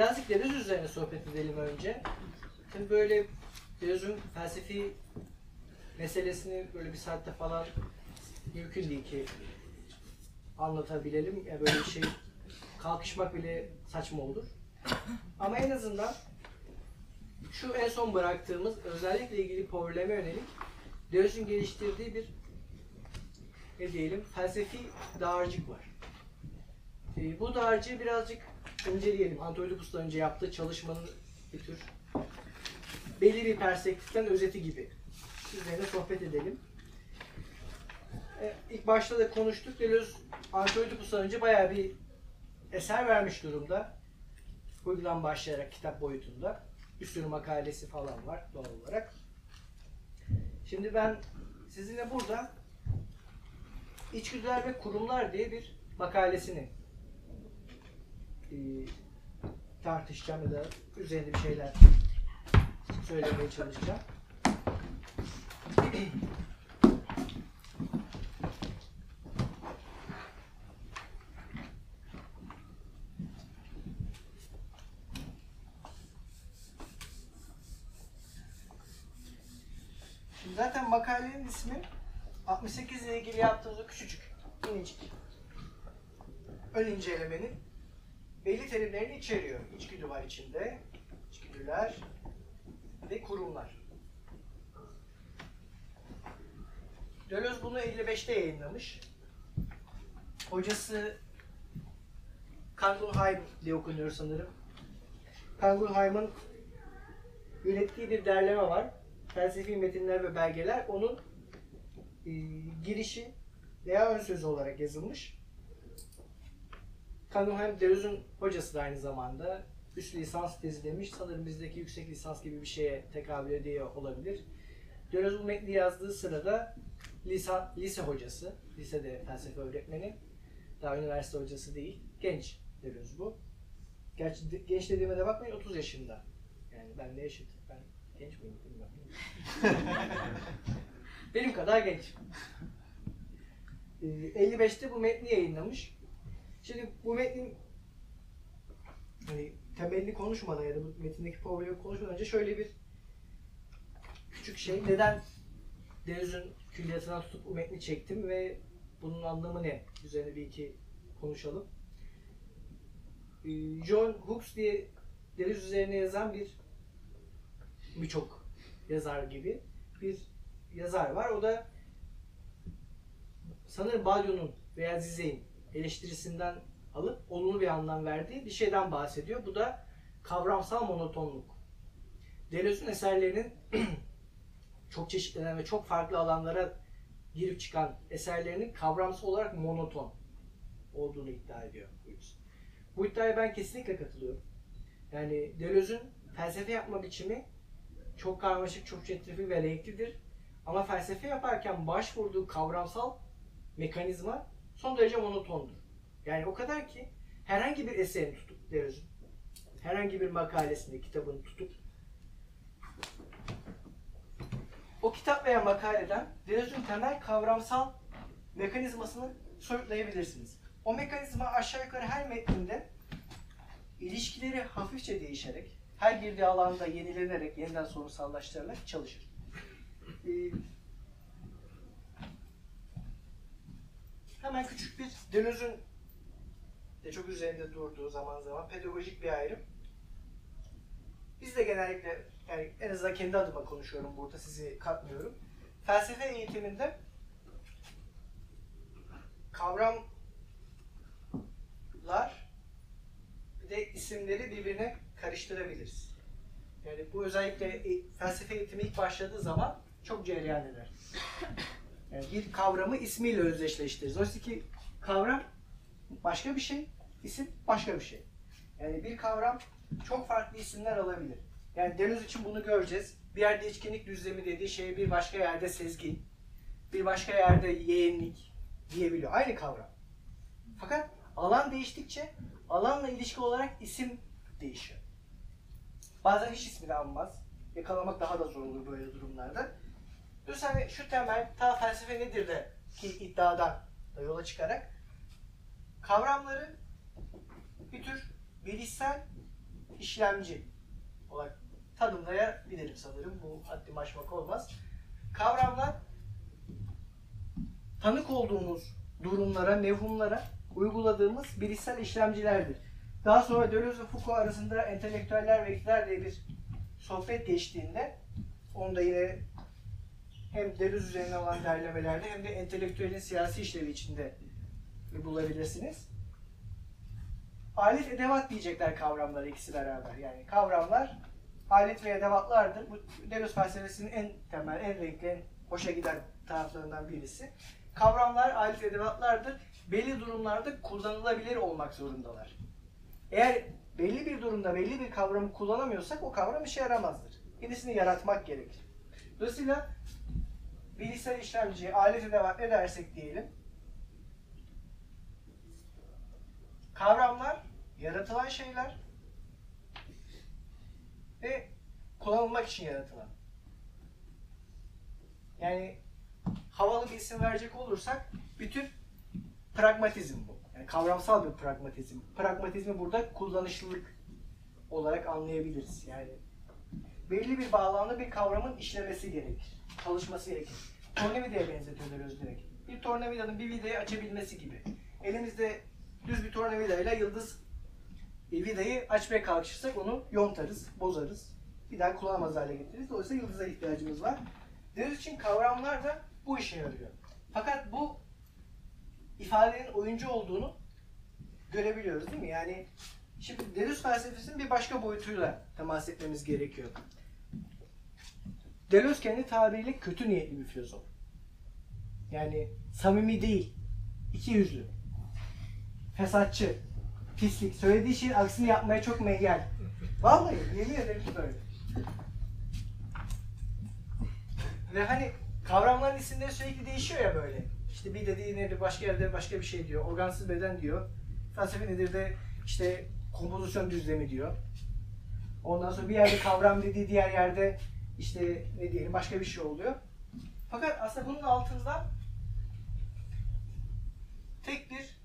Birazcık Deleuze üzerine sohbet edelim önce. Tabii böyle Deleuze'ün felsefi meselesini böyle bir saatte falan mümkün değil ki anlatabilelim. Yani böyle bir şey kalkışmak bile saçma olur. Ama en azından şu en son bıraktığımız özellikle ilgili probleme yönelik Deleuze'ün geliştirdiği bir ne diyelim felsefi dağarcık var. Ee, bu dağarcığı birazcık inceleyelim. Antioidipus'tan önce yaptığı çalışmanın bir tür belli bir perspektiften özeti gibi. Üzerine sohbet edelim. Ee, ilk başta da konuştuk. Deleuze Antioidipus'tan önce bayağı bir eser vermiş durumda. Huygudan başlayarak kitap boyutunda. Bir sürü makalesi falan var doğal olarak. Şimdi ben sizinle burada İçgüdüler ve Kurumlar diye bir makalesini e, tartışacağım ya da üzerinde bir şeyler söylemeye çalışacağım. Zaten makalenin ismi 68 ile ilgili yaptığımız o küçücük, minicik ön incelemenin belli terimlerini içeriyor. İçgüdü var içinde, içgüdüler ve kurumlar. Deleuze bunu 55'te yayınlamış. Hocası Kangelheim diye okunuyor sanırım. Kangelheim'ın yönettiği bir derleme var. Felsefi metinler ve belgeler. Onun e, girişi veya ön sözü olarak yazılmış. Kangelheim Deleuze'ün hocası da aynı zamanda. Üst lisans tezi demiş. Sanırım bizdeki yüksek lisans gibi bir şeye tekabül ediyor olabilir. Deleuze bu metni yazdığı sırada lise, lise hocası, lisede felsefe öğretmeni. Daha üniversite hocası değil. Genç Deleuze bu. Gerçi genç dediğime de bakmayın 30 yaşında. Yani ben de eşit. Ben genç miyim bilmiyorum. Benim kadar genç. Ee, 55'te bu metni yayınlamış. Şimdi bu metnin hani temelini konuşmadan ya da bu metindeki problemi konuşmadan önce şöyle bir küçük şey. Neden Deleuze'ün külliyatından tutup bu metni çektim ve bunun anlamı ne? Üzerine bir iki konuşalım. Ee, John Hooks diye Deleuze üzerine yazan bir birçok yazar gibi bir yazar var. O da sanırım Badiou'nun veya Zizek'in eleştirisinden alıp olumlu bir anlam verdiği bir şeyden bahsediyor. Bu da kavramsal monotonluk. Deleuze'ün eserlerinin çok çeşitlenen ve çok farklı alanlara girip çıkan eserlerinin kavramsal olarak monoton olduğunu iddia ediyor. Bu iddiaya ben kesinlikle katılıyorum. Yani Deleuze'ün felsefe yapma biçimi çok karmaşık, çok çetrefil ve renklidir. Ama felsefe yaparken başvurduğu kavramsal mekanizma son derece monotondur. Yani o kadar ki herhangi bir eserini tutup Deleuze'ün, herhangi bir makalesini, kitabını tutup o kitap veya makaleden Deleuze'ün temel kavramsal mekanizmasını soyutlayabilirsiniz. O mekanizma aşağı yukarı her metninde ilişkileri hafifçe değişerek, her girdiği alanda yenilenerek, yeniden sorunsallaştırılarak çalışır. Ee, hemen küçük bir Deleuze'ün de çok üzerinde durduğu zaman zaman pedagojik bir ayrım. Biz de genellikle, yani en azından kendi adıma konuşuyorum burada, sizi katmıyorum. Felsefe eğitiminde kavramlar bir de isimleri birbirine karıştırabiliriz. Yani bu özellikle e- felsefe eğitimi ilk başladığı zaman çok cereyan eder. Bir kavramı ismiyle özdeşleştiririz. Oysa ki kavram başka bir şey, isim başka bir şey. Yani bir kavram çok farklı isimler alabilir. Yani Deleuze için bunu göreceğiz. Bir yerde içkinlik düzlemi dediği şey bir başka yerde sezgi, bir başka yerde yeğenlik diyebiliyor. Aynı kavram. Fakat alan değiştikçe alanla ilişki olarak isim değişiyor. Bazen hiç ismini almaz. Yakalamak daha da zor olur böyle durumlarda. Biz hani şu temel ta felsefe nedir de ki iddiadan da yola çıkarak kavramları bir tür bilişsel işlemci olarak tanımlayabilirim sanırım. Bu haddim aşmak olmaz. Kavramlar tanık olduğumuz durumlara, mevhumlara uyguladığımız bilişsel işlemcilerdir. Daha sonra Deleuze ve Foucault arasında entelektüeller ve iktidar diye bir sohbet geçtiğinde onu da yine hem Deleuze üzerine olan derlemelerde hem de entelektüelin siyasi işlevi içinde bulabilirsiniz. Alet edevat diyecekler kavramlar ikisi beraber. Yani kavramlar alet ve edevatlardır. Bu Deleuze felsefesinin en temel, en renkli, en hoşa giden taraflarından birisi. Kavramlar alet edevatlardır. Belli durumlarda kullanılabilir olmak zorundalar. Eğer belli bir durumda belli bir kavramı kullanamıyorsak o kavram işe yaramazdır. Yenisini yaratmak gerekir. Dolayısıyla bilgisayar işlemciye alet edevat ne dersek diyelim. Kavramlar yaratılan şeyler ve kullanılmak için yaratılan. Yani havalı bir isim verecek olursak bütün pragmatizm bu. Yani kavramsal bir pragmatizm. Pragmatizmi burada kullanışlılık olarak anlayabiliriz. Yani belli bir bağlamda bir kavramın işlemesi gerekir. Çalışması gerekir. Tornavida'ya benzetiyorlar Özdirek. Bir tornavidanın bir vidayı açabilmesi gibi. Elimizde düz bir tornavidayla yıldız vidayı açmaya kalkışırsak onu yontarız, bozarız. Bir daha kullanamaz hale getiririz. Dolayısıyla yıldıza ihtiyacımız var. Deleuze için kavramlar da bu işe yarıyor. Fakat bu ifadenin oyuncu olduğunu görebiliyoruz değil mi? Yani şimdi Deleuze felsefesinin bir başka boyutuyla temas etmemiz gerekiyor. Deleuze kendi tabiriyle kötü niyetli bir filozof. Yani samimi değil, iki yüzlü, fesatçı, pislik, söylediği şeyin aksini yapmaya çok meyyal. Vallahi yemin ederim böyle. Ve hani kavramların isimleri sürekli değişiyor ya böyle. İşte bir dediği nedir, başka yerde başka bir şey diyor. Organsız beden diyor. Felsefe nedir de işte kompozisyon düzlemi diyor. Ondan sonra bir yerde kavram dediği diğer yerde işte ne diyelim başka bir şey oluyor. Fakat aslında bunun altında tek bir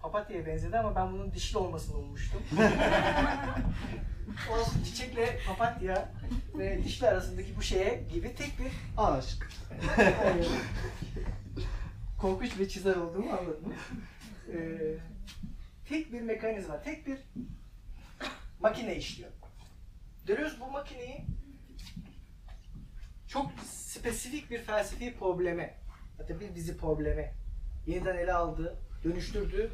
papatya'ya benzedi ama ben bunun dişli olmasını ummuştum. o çiçekle papatya ve dişli arasındaki bu şeye gibi tek bir Aşk. Korkunç bir çizer olduğumu anladım. Ee, tek bir mekanizma, tek bir makine işliyor. Deleuze bu makineyi çok spesifik bir felsefi probleme, hatta bir dizi probleme yeniden ele aldığı, dönüştürdüğü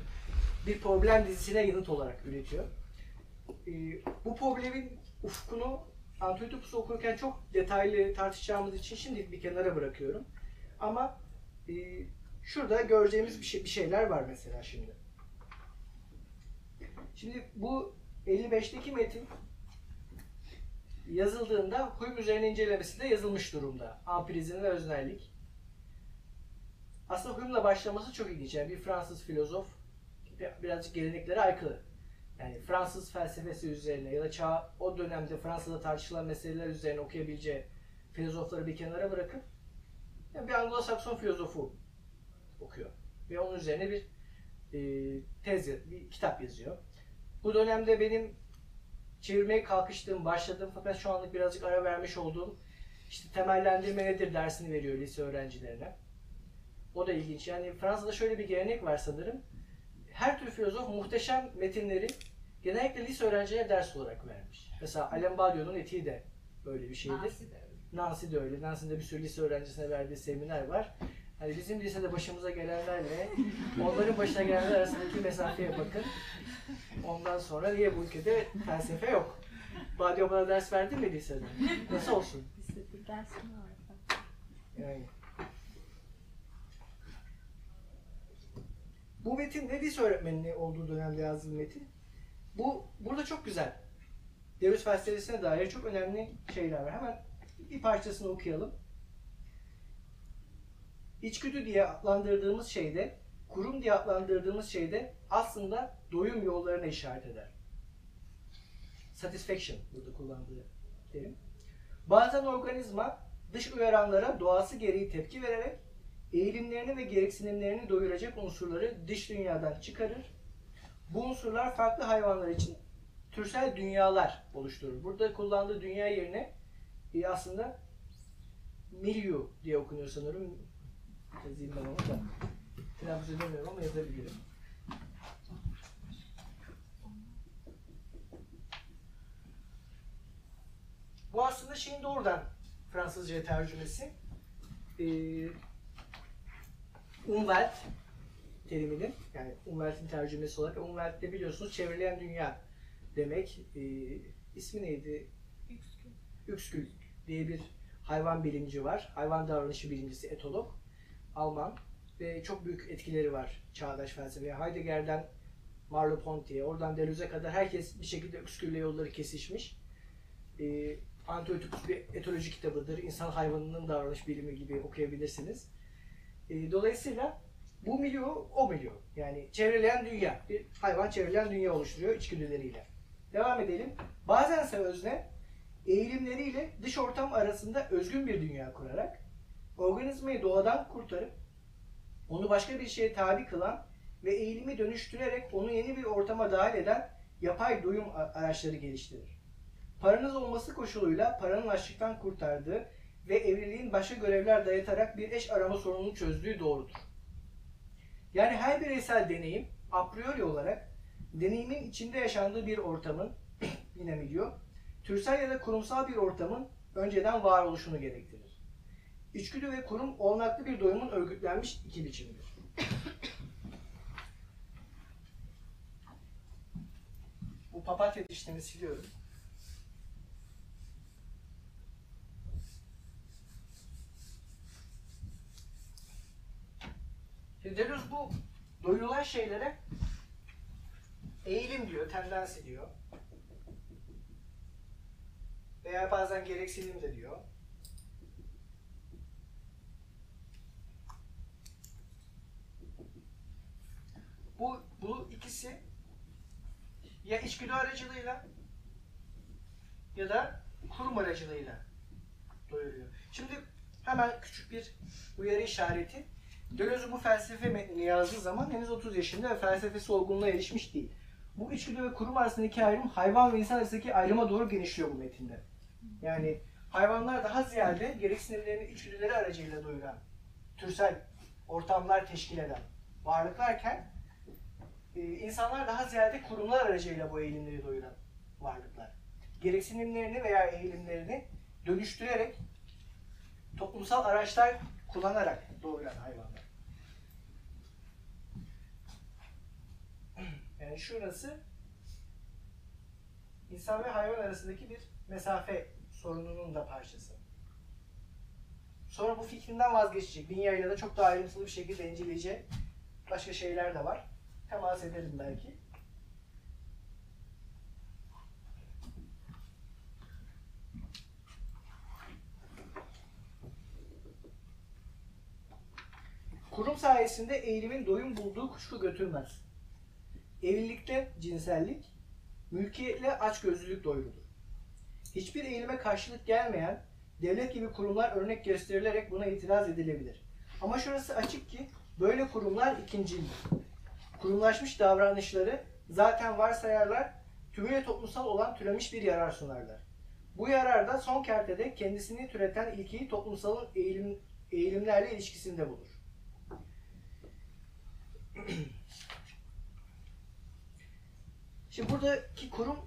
bir problem dizisine yanıt olarak üretiyor. Ee, bu problemin ufkunu Antiochus'u okurken çok detaylı tartışacağımız için şimdilik bir kenara bırakıyorum. Ama e, şurada göreceğimiz bir, şey, bir şeyler var mesela şimdi. Şimdi bu 55'teki metin yazıldığında Hume üzerine incelemesi de yazılmış durumda. Ampirizm ve öznellik. Aslında Hume'la başlaması çok ilginç. Yani bir Fransız filozof birazcık geleneklere aykırı. Yani Fransız felsefesi üzerine ya da çağ, o dönemde Fransa'da tartışılan meseleler üzerine okuyabileceği filozofları bir kenara bırakıp yani bir Anglo-Sakson filozofu okuyor. Ve onun üzerine bir e, tez, bir kitap yazıyor. Bu dönemde benim çevirmeye kalkıştığım, başladığım fakat şu anlık birazcık ara vermiş olduğum işte temellendirme nedir dersini veriyor lise öğrencilerine. O da ilginç. Yani Fransa'da şöyle bir gelenek var sanırım. Her tür filozof muhteşem metinleri genellikle lise öğrencilerine ders olarak vermiş. Mesela Alain Badiou'nun etiği de böyle bir şeydir. Nancy de öyle. Nancy de öyle. Nancy'de bir sürü lise öğrencisine verdiği seminer var. Hani bizim lisede başımıza gelenlerle onların başına gelenler arasındaki mesafeye bakın. Ondan sonra niye bu ülkede felsefe yok? Badiou bana ders verdi mi lisede? Nasıl olsun? Lisede dersim var. Yani. Bu metin ne lise öğretmenliği olduğu dönemde yazdığım metin. Bu burada çok güzel. Deleuze felsefesine dair çok önemli şeyler var. Hemen bir parçasını okuyalım. İçgüdü diye adlandırdığımız şeyde, kurum diye adlandırdığımız şeyde aslında doyum yollarına işaret eder. Satisfaction burada kullandığı terim. Bazen organizma dış uyaranlara doğası gereği tepki vererek eğilimlerini ve gereksinimlerini doyuracak unsurları dış dünyadan çıkarır. Bu unsurlar farklı hayvanlar için türsel dünyalar oluşturur. Burada kullandığı dünya yerine e, aslında milieu diye okunuyor sanırım. Yazayım ben onu da. Telaffuz edemiyorum ama yazabilirim. Bu aslında şeyin doğrudan Fransızca tercümesi. Ee, Umwelt teriminin yani Umwelt'in tercümesi olarak Umwelt de biliyorsunuz çevrilen dünya demek. Ee, ismi neydi? Üskül diye bir hayvan bilimci var. Hayvan davranışı bilimcisi etolog. Alman ve çok büyük etkileri var çağdaş felsefeye. Heidegger'den Merleau-Ponty'ye, oradan Deleuze'e kadar herkes bir şekilde Üskül'le yolları kesişmiş. Ee, Antiötopus bir etoloji kitabıdır. İnsan hayvanının davranış bilimi gibi okuyabilirsiniz. Ee, dolayısıyla bu milyo o milyo. Yani çevreleyen dünya. Bir hayvan çevreleyen dünya oluşturuyor içgüdüleriyle. Devam edelim. Bazense özne eğilimleriyle dış ortam arasında özgün bir dünya kurarak organizmayı doğadan kurtarıp onu başka bir şeye tabi kılan ve eğilimi dönüştürerek onu yeni bir ortama dahil eden yapay doyum araçları geliştirir. Paranız olması koşuluyla paranın açlıktan kurtardığı ve evliliğin başka görevler dayatarak bir eş arama sorununu çözdüğü doğrudur. Yani her bireysel deneyim a priori olarak deneyimin içinde yaşandığı bir ortamın yine miliyor, türsel ya da kurumsal bir ortamın önceden var oluşunu gerektirir. İçgüdü ve kurum olanaklı bir doyumun örgütlenmiş iki biçimidir. Bu papatya dişlerini siliyorum. Deleuze bu doyulan şeylere eğilim diyor, tendansi diyor. Veya bazen gereksinim de diyor. Bu, bu ikisi ya içgüdü aracılığıyla ya da kurum aracılığıyla doyuruyor. Şimdi hemen küçük bir uyarı işareti. Deleuze bu felsefe metnini yazdığı zaman henüz 30 yaşında ve felsefesi olgunluğa erişmiş değil. Bu içgüdü ve kurum arasındaki ayrım hayvan ve insan arasındaki ayrıma doğru genişliyor bu metinde. Yani hayvanlar daha ziyade gereksinimlerini içgüdüleri aracıyla doyuran, türsel ortamlar teşkil eden varlıklarken e, insanlar daha ziyade kurumlar aracıyla bu eğilimleri doyuran varlıklar. Gereksinimlerini veya eğilimlerini dönüştürerek toplumsal araçlar kullanarak doğuran hayvanlar. Yani şurası insan ve hayvan arasındaki bir mesafe sorununun da parçası. Sonra bu fikrinden vazgeçecek. Dünyayla da çok daha ayrıntılı bir şekilde inceleyecek başka şeyler de var. Temas edelim belki. Kurum sayesinde eğilimin doyum bulduğu kuşku götürmez. Evlilikte cinsellik, mülkiyetle açgözlülük doyurudur. Hiçbir eğilime karşılık gelmeyen devlet gibi kurumlar örnek gösterilerek buna itiraz edilebilir. Ama şurası açık ki böyle kurumlar ikincildir. Kurumlaşmış davranışları zaten varsayarlar, tümüyle toplumsal olan türemiş bir yarar sunarlar. Bu yarar da son kertede kendisini türeten ilkeyi toplumsal eğilim, eğilimlerle ilişkisinde bulur. Şimdi buradaki kurum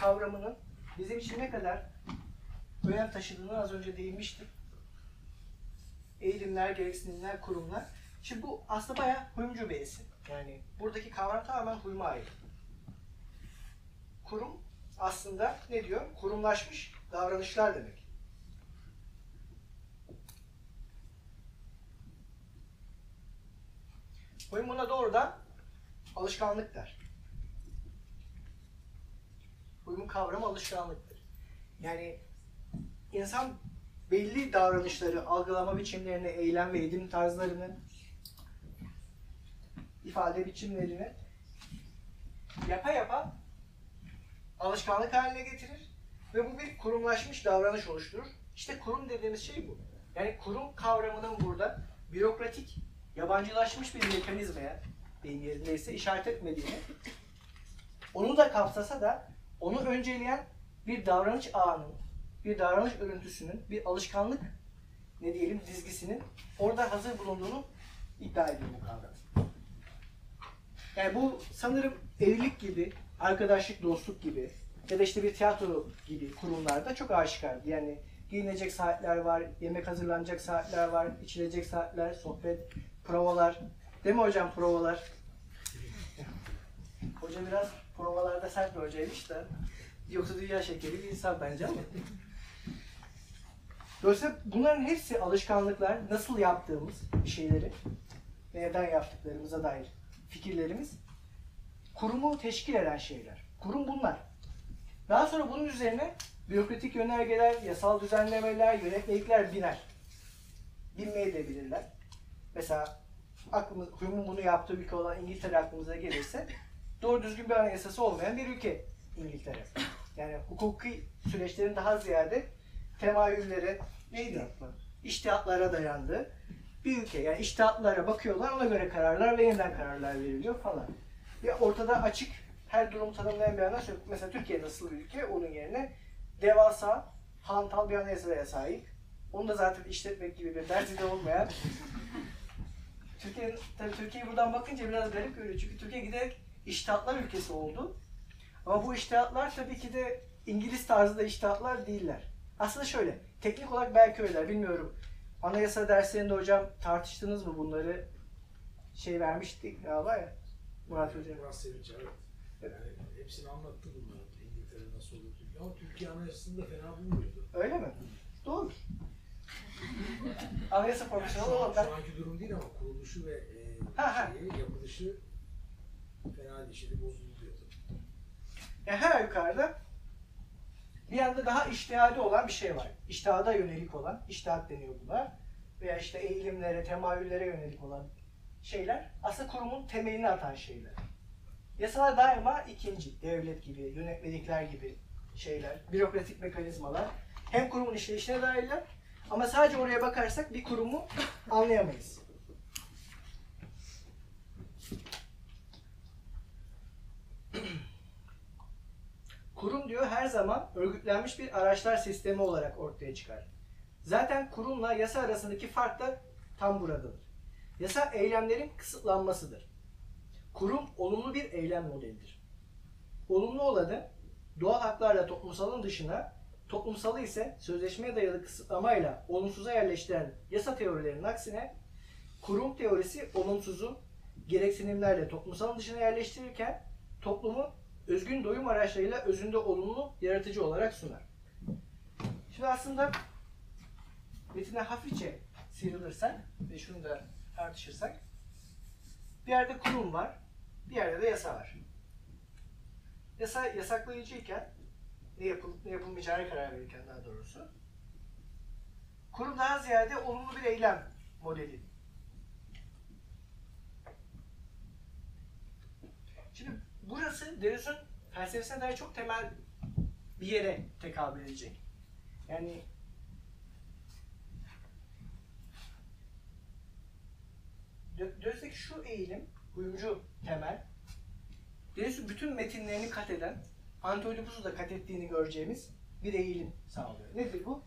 kavramının bizim için ne kadar önem taşıdığını az önce değinmiştim. Eğilimler, gereksinimler, kurumlar. Şimdi bu aslında bayağı huyumcu bir esin. Yani buradaki kavram tamamen huyuma ait. Kurum aslında ne diyor? Kurumlaşmış davranışlar demek. Huyum buna doğrudan alışkanlık der. Uyumun kavramı alışkanlıktır. Yani insan belli davranışları, algılama biçimlerini, eylem ve edim tarzlarını, ifade biçimlerini yapa yapa alışkanlık haline getirir ve bu bir kurumlaşmış davranış oluşturur. İşte kurum dediğimiz şey bu. Yani kurum kavramının burada bürokratik, yabancılaşmış bir mekanizmaya deyim yerindeyse işaret etmediğini onu da kapsasa da onu önceleyen bir davranış ağının, bir davranış örüntüsünün, bir alışkanlık ne diyelim dizgisinin orada hazır bulunduğunu iddia ediyor bu kavram. Yani bu sanırım evlilik gibi, arkadaşlık, dostluk gibi ya da işte bir tiyatro gibi kurumlarda çok aşikar. Yani giyinecek saatler var, yemek hazırlanacak saatler var, içilecek saatler, sohbet, provalar. Değil mi hocam provalar? Hoca biraz provalarda sert bir hocaymış da. Yoksa dünya şekeri bir insan bence ama. Dolayısıyla bunların hepsi alışkanlıklar, nasıl yaptığımız bir şeyleri neden yaptıklarımıza dair fikirlerimiz kurumu teşkil eden şeyler. Kurum bunlar. Daha sonra bunun üzerine bürokratik yönergeler, yasal düzenlemeler, yönetmelikler biner. Binmeyi de bilirler. Mesela aklımız, kurumun bunu yaptığı ülke olan İngiltere aklımıza gelirse doğru düzgün bir anayasası olmayan bir ülke İngiltere. Yani hukuki süreçlerin daha ziyade temayüllere, neydi? İştihatlara dayandığı bir ülke. Yani iştihatlara bakıyorlar, ona göre kararlar ve yeniden kararlar veriliyor falan. Ve ortada açık her durumu tanımlayan bir anayasa yok. Mesela Türkiye nasıl bir ülke? Onun yerine devasa, hantal bir anayasaya sahip. Onu da zaten işletmek gibi bir derdi de olmayan. Türkiye, tabii Türkiye'yi buradan bakınca biraz garip görüyor. Çünkü Türkiye giderek iştihatlar ülkesi oldu. Ama bu iştihatlar tabii ki de İngiliz tarzında iştihatlar değiller. Aslında şöyle, teknik olarak belki öyleler, bilmiyorum. Anayasa derslerinde hocam tartıştınız mı bunları? Şey vermiştik galiba ya, Murat Hoca. Murat Sevinç evet. Yani hepsini anlattı bunları. İngiltere nasıl olur. Ama Türkiye anayasasını da fena bulmuyordu. Öyle mi? Doğru. Anayasa an, olan ben... şu anki durum değil ama kuruluşu ve e, Ha, ha. şeyi, yapılışı fena değil. Şimdi bozuldu diyor tabii. Ya her yukarıda bir yanda daha iştihadi olan bir şey var. İştihada yönelik olan, iştihat deniyor buna. Veya işte eğilimlere, temayüllere yönelik olan şeyler aslında kurumun temelini atan şeyler. Yasalar daima ikinci, devlet gibi, yönetmelikler gibi şeyler, bürokratik mekanizmalar. Hem kurumun işleyişine dairler ama sadece oraya bakarsak bir kurumu anlayamayız. Kurum diyor her zaman örgütlenmiş bir araçlar sistemi olarak ortaya çıkar. Zaten kurumla yasa arasındaki fark da tam buradadır. Yasa eylemlerin kısıtlanmasıdır. Kurum olumlu bir eylem modelidir. Olumlu olanı doğal haklarla toplumsalın dışına, toplumsalı ise sözleşmeye dayalı kısıtlamayla olumsuza yerleştiren yasa teorilerinin aksine kurum teorisi olumsuzu gereksinimlerle toplumsalın dışına yerleştirirken toplumu özgün doyum araçlarıyla özünde olumlu yaratıcı olarak sunar. Şimdi aslında metine hafifçe sıyrılırsak ve şunu da tartışırsak bir yerde kurum var, bir yerde de yasa var. Yasa yasaklayıcıyken ne yapılıp ne yapılmayacağına karar verirken daha doğrusu kurum daha ziyade olumlu bir eylem modeli. Şimdi burası Deleuze'ün felsefesine dair çok temel bir yere tekabül edecek. Yani Deleuze'deki şu eğilim, uyumcu temel, Deleuze'ün bütün metinlerini kat eden, Antioidipus'u da kat ettiğini göreceğimiz bir eğilim sağlıyor. Nedir bu?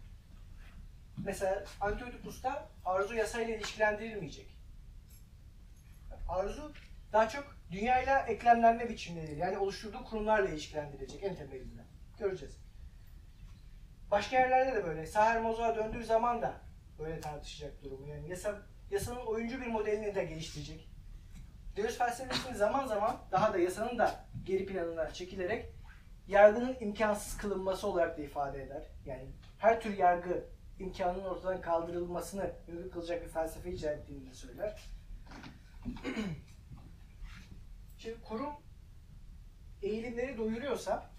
Mesela Antioidipus'ta arzu yasayla ilişkilendirilmeyecek. Arzu daha çok dünyayla eklemlenme biçimleri, yani oluşturduğu kurumlarla ilişkilendirilecek en temelinden. Göreceğiz. Başka yerlerde de böyle. Saher Mozo'a döndüğü zaman da böyle tartışacak durumu. Yani yasa, yasanın oyuncu bir modelini de geliştirecek. Deleuze felsefesini zaman zaman daha da yasanın da geri planına çekilerek yargının imkansız kılınması olarak da ifade eder. Yani her tür yargı imkanının ortadan kaldırılmasını mümkün kılacak bir felsefe icra ettiğini de söyler. Şimdi kurum eğilimleri doyuruyorsa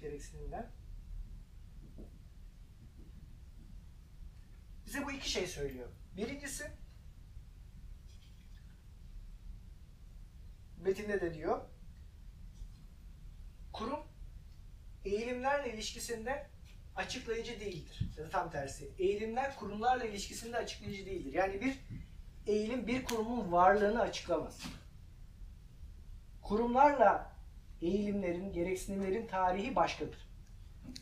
gereksinimler bize bu iki şey söylüyor. Birincisi metinde de diyor kurum eğilimlerle ilişkisinde açıklayıcı değildir. Ya da tam tersi. Eğilimler kurumlarla ilişkisinde açıklayıcı değildir. Yani bir eğilim bir kurumun varlığını açıklamaz. kurumlarla eğilimlerin, gereksinimlerin tarihi başkadır.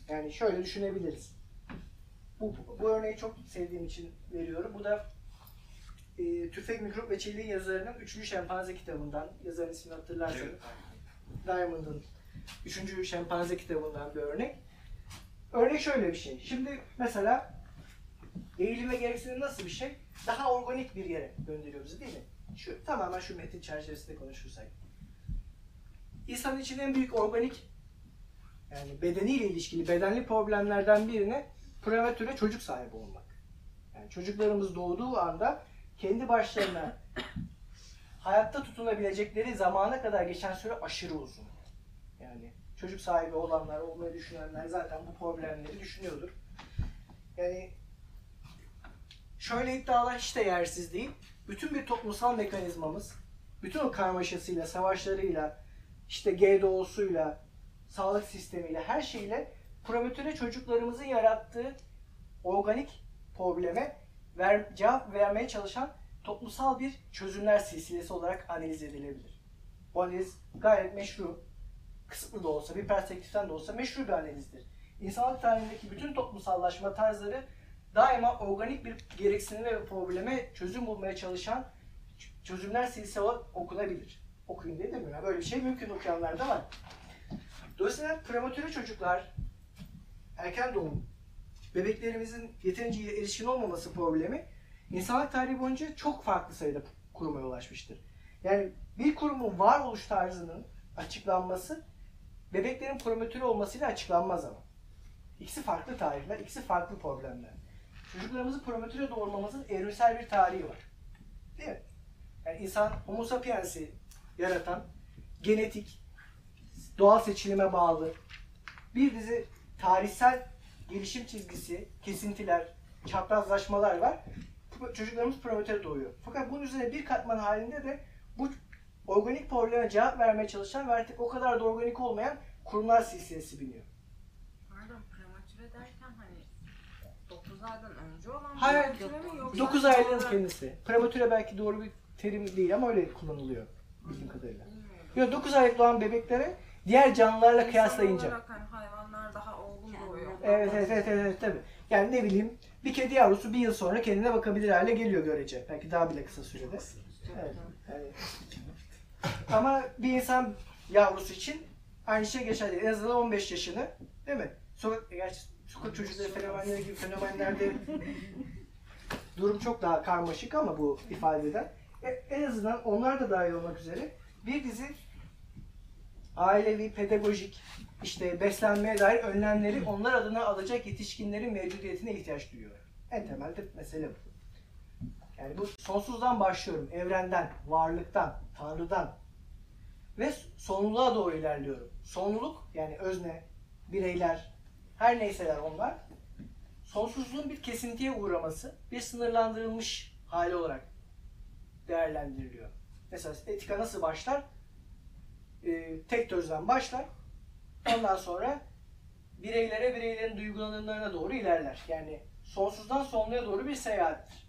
Yani şöyle düşünebiliriz. Bu, bu örneği çok sevdiğim için veriyorum. Bu da e, Tüfek, Mikrop ve Çeliğin yazarının 3. Şempanze kitabından, yazarın ismini hatırlarsanız, Diamond'ın 3. Şempanze kitabından bir örnek. Örnek şöyle bir şey. Şimdi mesela eğilim ve gereksinim nasıl bir şey? Daha organik bir yere gönderiyor bizi değil mi? Şu, tamamen şu metin çerçevesinde konuşursak. İnsanın için en büyük organik yani bedeniyle ilişkili bedenli problemlerden birine prematüre çocuk sahibi olmak. Yani çocuklarımız doğduğu anda kendi başlarına hayatta tutunabilecekleri zamana kadar geçen süre aşırı uzun. Yani çocuk sahibi olanlar, olmayı düşünenler zaten bu problemleri düşünüyordur. Yani şöyle iddialar hiç de yersiz değil. Bütün bir toplumsal mekanizmamız, bütün o karmaşasıyla, savaşlarıyla, işte GDO'suyla, sağlık sistemiyle, her şeyle prematüre çocuklarımızın yarattığı organik probleme ver, cevap vermeye çalışan toplumsal bir çözümler silsilesi olarak analiz edilebilir. Bu analiz gayet meşru, kısıtlı da olsa, bir perspektiften de olsa meşru bir analizdir. İnsanlık tarihindeki bütün toplumsallaşma tarzları daima organik bir gereksinime ve probleme çözüm bulmaya çalışan çözümler silsilesi okunabilir. Okuyun dedim mi? Böyle bir şey mümkün okuyanlar da var. Dolayısıyla prematüre çocuklar, erken doğum, bebeklerimizin yeterince erişkin olmaması problemi insanlık tarihi boyunca çok farklı sayıda kuruma yol açmıştır. Yani bir kurumun varoluş tarzının açıklanması bebeklerin prematüre olmasıyla açıklanmaz ama. İkisi farklı tarihler, ikisi farklı problemler. Çocuklarımızı prematüre doğurmamızın evrimsel bir tarihi var. Değil mi? Yani insan homo sapiens'i yaratan genetik, doğal seçilime bağlı bir dizi tarihsel gelişim çizgisi, kesintiler, çaprazlaşmalar var. Çocuklarımız prematüre doğuyor. Fakat bunun üzerine bir katman halinde de bu organik probleme cevap vermeye çalışan ve artık o kadar da organik olmayan kurumlar silsilesi biniyor. Pardon prematüre derken hani 9 aydan önce olan Hayır, prematüre mi yoksa 9 aylığın kendisi. Prematüre belki doğru bir terim değil ama öyle kullanılıyor bildiğim kadarıyla. Yok 9 aylık doğan bebeklere diğer canlılarla İnsan kıyaslayınca. olarak hani hayvanlar daha olgun doğuyor. Evet evet evet evet tabii. Yani ne bileyim bir kedi yavrusu bir yıl sonra kendine bakabilir hale geliyor görece. Belki daha bile kısa sürede. Evet. Yani. Ama bir insan yavrusu için aynı şey geçerli. En azından 15 yaşını değil mi? Sokak, gerçi sokak çocukları fenomenleri gibi fenomenlerde durum çok daha karmaşık ama bu ifadeden. E, en azından onlar da dahil olmak üzere bir dizi ailevi, pedagojik, işte beslenmeye dair önlemleri onlar adına alacak yetişkinlerin mevcudiyetine ihtiyaç duyuyor. En temelde mesele bu. Yani bu sonsuzdan başlıyorum. Evrenden, varlıktan, Tanrı'dan ve sonluluğa doğru ilerliyorum. Sonluluk yani özne, bireyler, her neyseler onlar sonsuzluğun bir kesintiye uğraması, bir sınırlandırılmış hali olarak değerlendiriliyor. Mesela etika nasıl başlar? Ee, tek tözden başlar. Ondan sonra bireylere, bireylerin duygulanımlarına doğru ilerler. Yani sonsuzdan sonluya doğru bir seyahattir.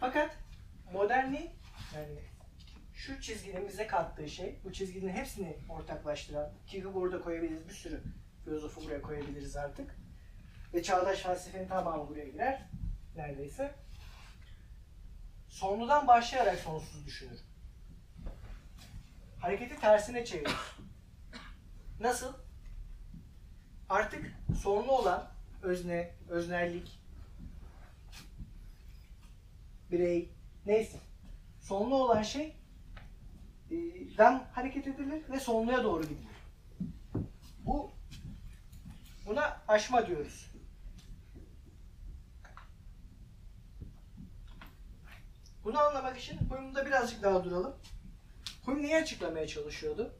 Fakat modernliğin yani şu çizginin bize kattığı şey, bu çizginin hepsini ortaklaştıran, Kierkegaard'u da koyabiliriz, bir sürü filozofu buraya koyabiliriz artık. Ve çağdaş felsefenin tamamı buraya girer, neredeyse. Sonludan başlayarak sonsuz düşünür. Hareketi tersine çevirir. Nasıl? Artık sonlu olan özne, öznellik, birey, neyse. Sonlu olan şey e, den hareket edilir ve sonluya doğru gidilir. Bu buna aşma diyoruz. Bunu anlamak için Hume'da birazcık daha duralım. Hume neyi açıklamaya çalışıyordu?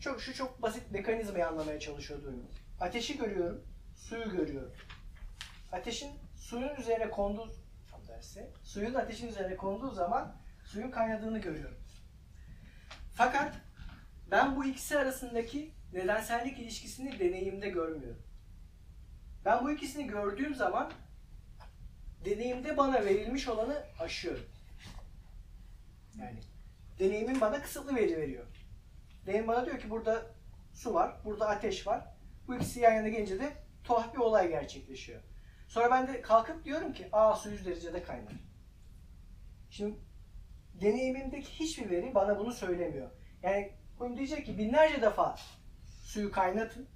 Çok şu çok basit mekanizmayı anlamaya çalışıyordu Hume. Ateşi görüyorum, suyu görüyorum. Ateşin suyun üzerine konduğu tam tersi, suyun ateşin üzerine konduğu zaman suyun kaynadığını görüyorum. Fakat ben bu ikisi arasındaki nedensellik ilişkisini deneyimde görmüyorum. Ben bu ikisini gördüğüm zaman deneyimde bana verilmiş olanı aşıyorum. Yani deneyimim bana kısıtlı veri veriyor. Deneyim bana diyor ki burada su var, burada ateş var. Bu ikisi yan yana gelince de tuhaf bir olay gerçekleşiyor. Sonra ben de kalkıp diyorum ki aa su 100 derecede kaynar. Şimdi deneyimimdeki hiçbir veri bana bunu söylemiyor. Yani bunu diyecek ki binlerce defa suyu kaynatın.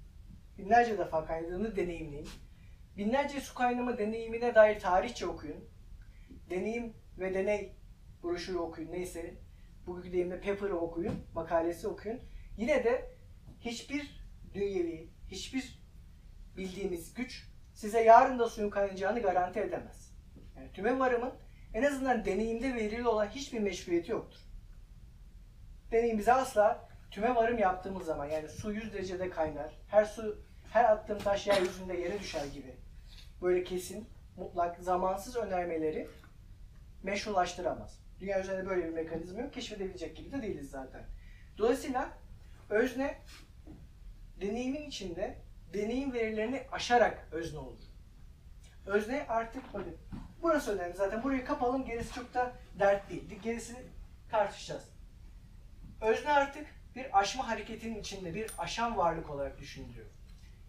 Binlerce defa kaynadığını deneyimleyin. Binlerce su kaynama deneyimine dair tarihçe okuyun. Deneyim ve deney broşürü okuyun neyse. Bugünkü deyimle paper'ı okuyun, makalesi okuyun. Yine de hiçbir dünyevi, hiçbir bildiğimiz güç size yarın da suyun kaynayacağını garanti edemez. Yani tüme varımın en azından deneyimde verili olan hiçbir meşruiyeti yoktur. Deneyim bize asla tüme varım yaptığımız zaman yani su 100 derecede kaynar, her su her attığım taş yeryüzünde yere düşer gibi böyle kesin, mutlak, zamansız önermeleri meşrulaştıramaz. Dünya üzerinde böyle bir mekanizma yok. Keşfedebilecek gibi de değiliz zaten. Dolayısıyla özne deneyimin içinde deneyim verilerini aşarak özne olur. Özne artık bakın burası önemli zaten burayı kapalım gerisi çok da dert değil. Gerisini tartışacağız. Özne artık bir aşma hareketinin içinde bir aşan varlık olarak düşünülüyor.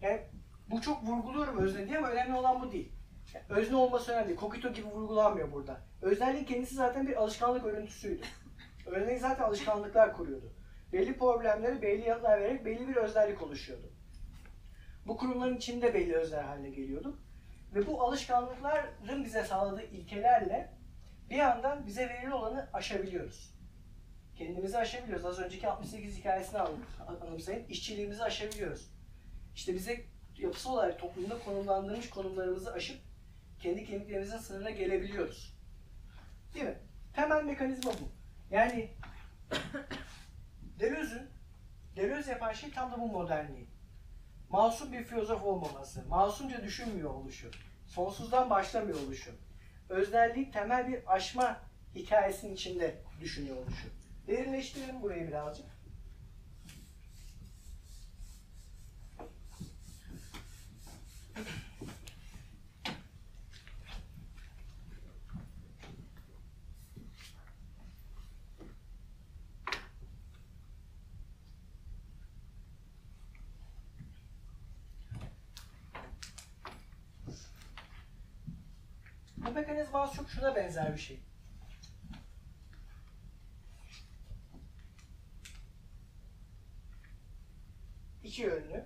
Yani bu çok vurguluyorum özne diye ama önemli olan bu değil. Yani özne olması önemli. Kokito gibi vurgulanmıyor burada. Öznelliğin kendisi zaten bir alışkanlık örüntüsüydü. Öznelik zaten alışkanlıklar kuruyordu. Belli problemleri belli yanıtlar vererek belli bir özellik oluşuyordu. Bu kurumların içinde belli özler haline geliyordu. Ve bu alışkanlıkların bize sağladığı ilkelerle bir yandan bize verili olanı aşabiliyoruz. Kendimizi aşabiliyoruz. Az önceki 68 hikayesini an- anımsayın. İşçiliğimizi aşabiliyoruz. İşte bize yapısal olarak toplumda konumlandırmış konumlarımızı aşıp kendi kemiklerimizin sınırına gelebiliyoruz. Değil mi? Temel mekanizma bu. Yani Deleuze'ün Deleuze yapan şey tam da bu modernliği. Masum bir filozof olmaması, masumca düşünmüyor oluşu, sonsuzdan başlamıyor oluşu, öznelliği temel bir aşma hikayesinin içinde düşünüyor oluşu. Derinleştirelim burayı birazcık. Bu mekanizma çok şuna benzer bir şey. İki yönlü.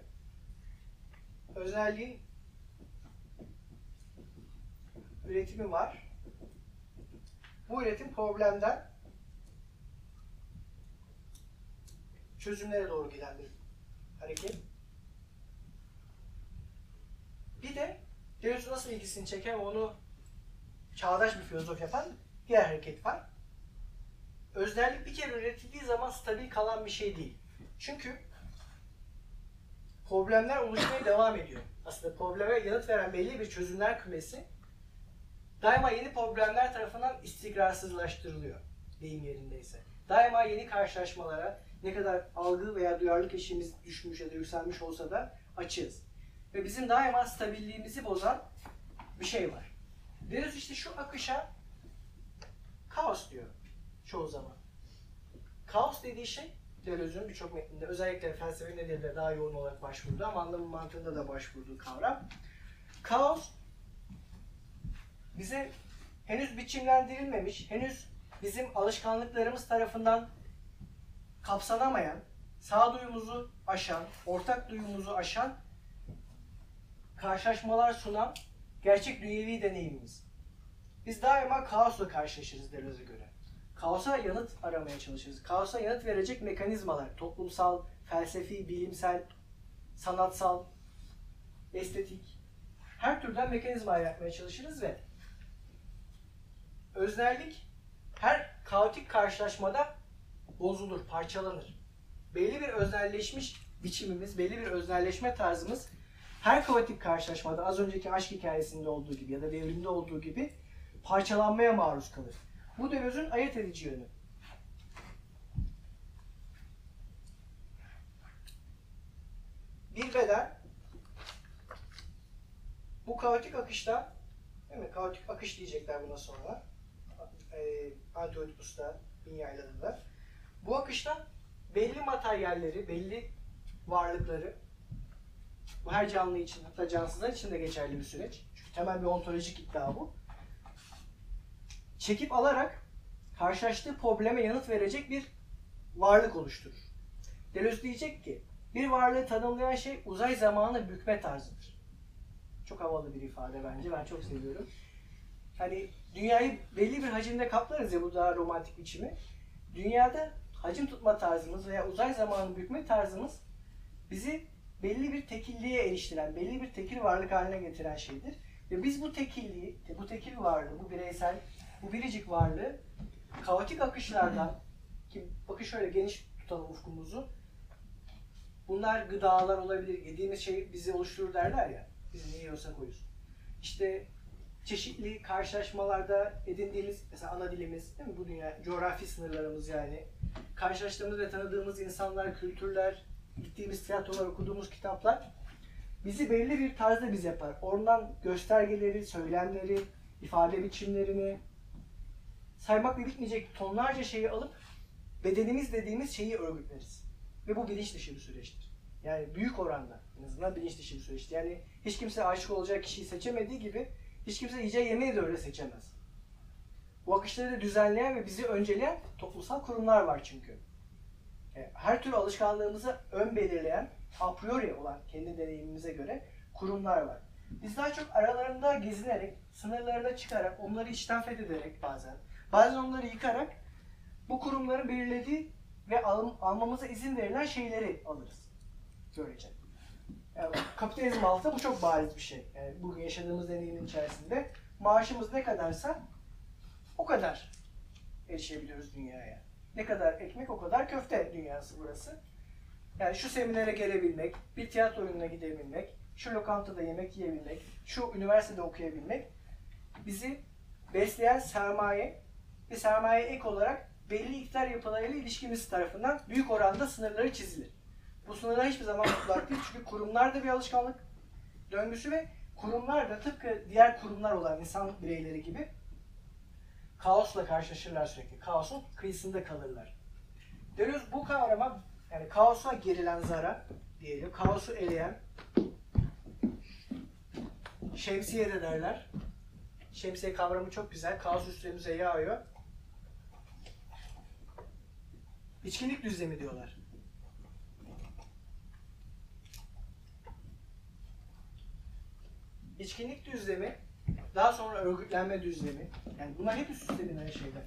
Özelliğin üretimi var. Bu üretim problemden çözümlere doğru giden bir hareket. Bir de Deleuze nasıl ilgisini çeker onu çağdaş bir filozof yapan diğer hareket var. Öznellik bir kere üretildiği zaman stabil kalan bir şey değil. Çünkü problemler oluşmaya devam ediyor. Aslında probleme yanıt veren belli bir çözümler kümesi daima yeni problemler tarafından istikrarsızlaştırılıyor deyim yerindeyse. Daima yeni karşılaşmalara ne kadar algı veya duyarlılık eşiğimiz düşmüş ya da yükselmiş olsa da açığız. Ve bizim daima stabilliğimizi bozan bir şey var. Deleuze işte şu akışa kaos diyor çoğu zaman. Kaos dediği şey Deleuze'ün birçok metninde özellikle felsefe nedeninde daha yoğun olarak başvurdu ama anlamı mantığında da başvurduğu kavram. Kaos bize henüz biçimlendirilmemiş, henüz bizim alışkanlıklarımız tarafından kapsanamayan, sağduyumuzu aşan, ortak duyumuzu aşan karşılaşmalar sunan gerçek dünyevi deneyimimiz. Biz daima kaosla karşılaşırız Deleuze'e göre. Kaosa yanıt aramaya çalışırız. Kaosa yanıt verecek mekanizmalar, toplumsal, felsefi, bilimsel, sanatsal, estetik, her türden mekanizma yaratmaya çalışırız ve öznellik her kaotik karşılaşmada bozulur, parçalanır. Belli bir öznelleşmiş biçimimiz, belli bir öznelleşme tarzımız her kaotik karşılaşmada az önceki aşk hikayesinde olduğu gibi ya da devrimde olduğu gibi parçalanmaya maruz kalır. Bu Deleuze'ün ayırt edici yönü. Bir beden bu kaotik akışta değil mi? Kaotik akış diyecekler buna sonra. E, Anti-Oedipus'ta bin yayladı da. Bu akışta belli materyalleri, belli varlıkları bu her canlı için hatta cansızlar için de geçerli bir süreç. Çünkü temel bir ontolojik iddia bu. Çekip alarak karşılaştığı probleme yanıt verecek bir varlık oluşturur. Deleuze diyecek ki bir varlığı tanımlayan şey uzay zamanı bükme tarzıdır. Çok havalı bir ifade bence. Ben çok seviyorum. Hani dünyayı belli bir hacimde kaplarız ya bu daha romantik biçimi. Dünyada hacim tutma tarzımız veya uzay zamanı bükme tarzımız bizi belli bir tekilliğe eriştiren, belli bir tekil varlık haline getiren şeydir. Ve biz bu tekilliği, bu tekil varlığı, bu bireysel, bu biricik varlığı kaotik akışlardan, ki bakın şöyle geniş tutalım ufkumuzu, bunlar gıdalar olabilir, yediğimiz şey bizi oluşturur derler ya, biz ne yiyorsak oyuz. İşte çeşitli karşılaşmalarda edindiğimiz, mesela ana dilimiz, değil mi bu dünya, coğrafi sınırlarımız yani, karşılaştığımız ve tanıdığımız insanlar, kültürler, gittiğimiz tiyatrolar, okuduğumuz kitaplar bizi belli bir tarzda biz yapar. Oradan göstergeleri, söylemleri, ifade biçimlerini saymakla bitmeyecek tonlarca şeyi alıp bedenimiz dediğimiz şeyi örgütleriz. Ve bu bilinç dışı bir süreçtir. Yani büyük oranda en azından bilinç dışı bir süreçtir. Yani hiç kimse aşık olacak kişiyi seçemediği gibi hiç kimse yiyeceği yemeği de öyle seçemez. Bu akışları da düzenleyen ve bizi önceleyen toplumsal kurumlar var çünkü. E, Her tür alışkanlığımızı ön belirleyen, a priori olan kendi deneyimimize göre kurumlar var. Biz daha çok aralarında gezinerek, sınırlarına çıkarak, onları içten fethederek bazen, bazen onları yıkarak bu kurumların belirlediği ve al- almamıza izin verilen şeyleri alırız. Böylece. Yani kapitalizm altında bu çok bariz bir şey. Yani bugün yaşadığımız deneyimin içerisinde maaşımız ne kadarsa o kadar erişebiliyoruz dünyaya. Ne kadar ekmek o kadar köfte dünyası burası. Yani şu seminere gelebilmek, bir tiyatro oyununa gidebilmek, şu lokantada yemek yiyebilmek, şu üniversitede okuyabilmek bizi besleyen sermaye ve sermaye ek olarak belli iktidar yapılarıyla ilişkimiz tarafından büyük oranda sınırları çizilir. Bu sınırlar hiçbir zaman mutlak değil çünkü kurumlar da bir alışkanlık döngüsü ve kurumlar da tıpkı diğer kurumlar olan insan bireyleri gibi kaosla karşılaşırlar sürekli. Kaosun kıyısında kalırlar. Deleuze bu kavrama yani kaosa gerilen zara diyelim, kaosu eleyen şemsiye de derler. Şemsiye kavramı çok güzel. Kaos üstümüze yağıyor. İçkinlik düzlemi diyorlar. İçkinlik düzlemi, daha sonra örgütlenme düzlemi. Yani bunlar hep üst üste binen şeyler.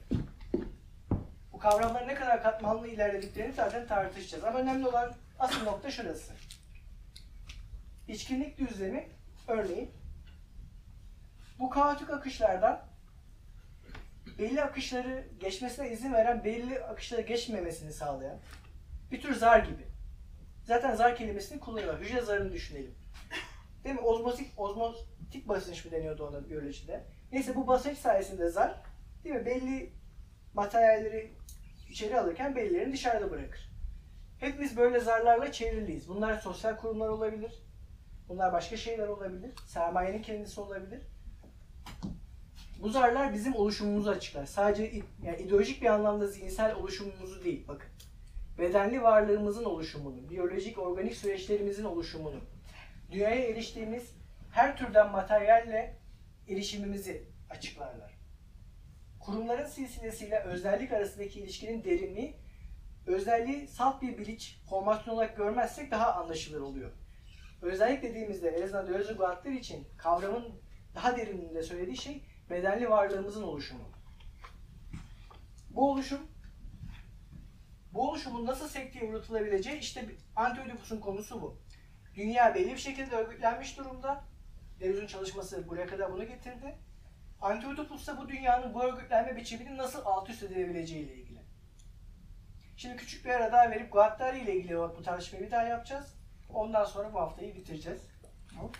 Bu kavramların ne kadar katmanlı ilerlediklerini zaten tartışacağız. Ama önemli olan asıl nokta şurası. İçkinlik düzlemi, örneğin bu kaotik akışlardan belli akışları geçmesine izin veren, belli akışları geçmemesini sağlayan bir tür zar gibi. Zaten zar kelimesini kullanıyorlar. Hücre zarını düşünelim. Değil mi? Ozmotik, ozmotik basınç mı deniyordu ona biyolojide? Neyse bu basınç sayesinde zar değil mi? Belli materyalleri içeri alırken bellilerini dışarıda bırakır. Hepimiz böyle zarlarla çevriliyiz. Bunlar sosyal kurumlar olabilir. Bunlar başka şeyler olabilir. Sermayenin kendisi olabilir. Bu zarlar bizim oluşumumuzu açıklar. Sadece yani ideolojik bir anlamda zihinsel oluşumumuzu değil. Bakın. Bedenli varlığımızın oluşumunu, biyolojik organik süreçlerimizin oluşumunu, dünyaya eriştiğimiz her türden materyalle erişimimizi açıklarlar. Kurumların silsilesiyle özellik arasındaki ilişkinin derinliği, özelliği salt bir bilinç, formasyon olarak görmezsek daha anlaşılır oluyor. Özellik dediğimizde en azından için kavramın daha derinliğinde söylediği şey bedenli varlığımızın oluşumu. Bu oluşum bu oluşumun nasıl sektiği unutulabileceği işte Anti-Oedipus'un konusu bu. Dünya belli bir şekilde örgütlenmiş durumda. Deleuze'ün çalışması buraya kadar bunu getirdi. Anti-Oedipus da bu dünyanın bu örgütlenme biçimini nasıl alt üst edilebileceği ile ilgili. Şimdi küçük bir ara daha verip Guattari ile ilgili bu tartışmayı bir daha yapacağız. Ondan sonra bu haftayı bitireceğiz. Tamam.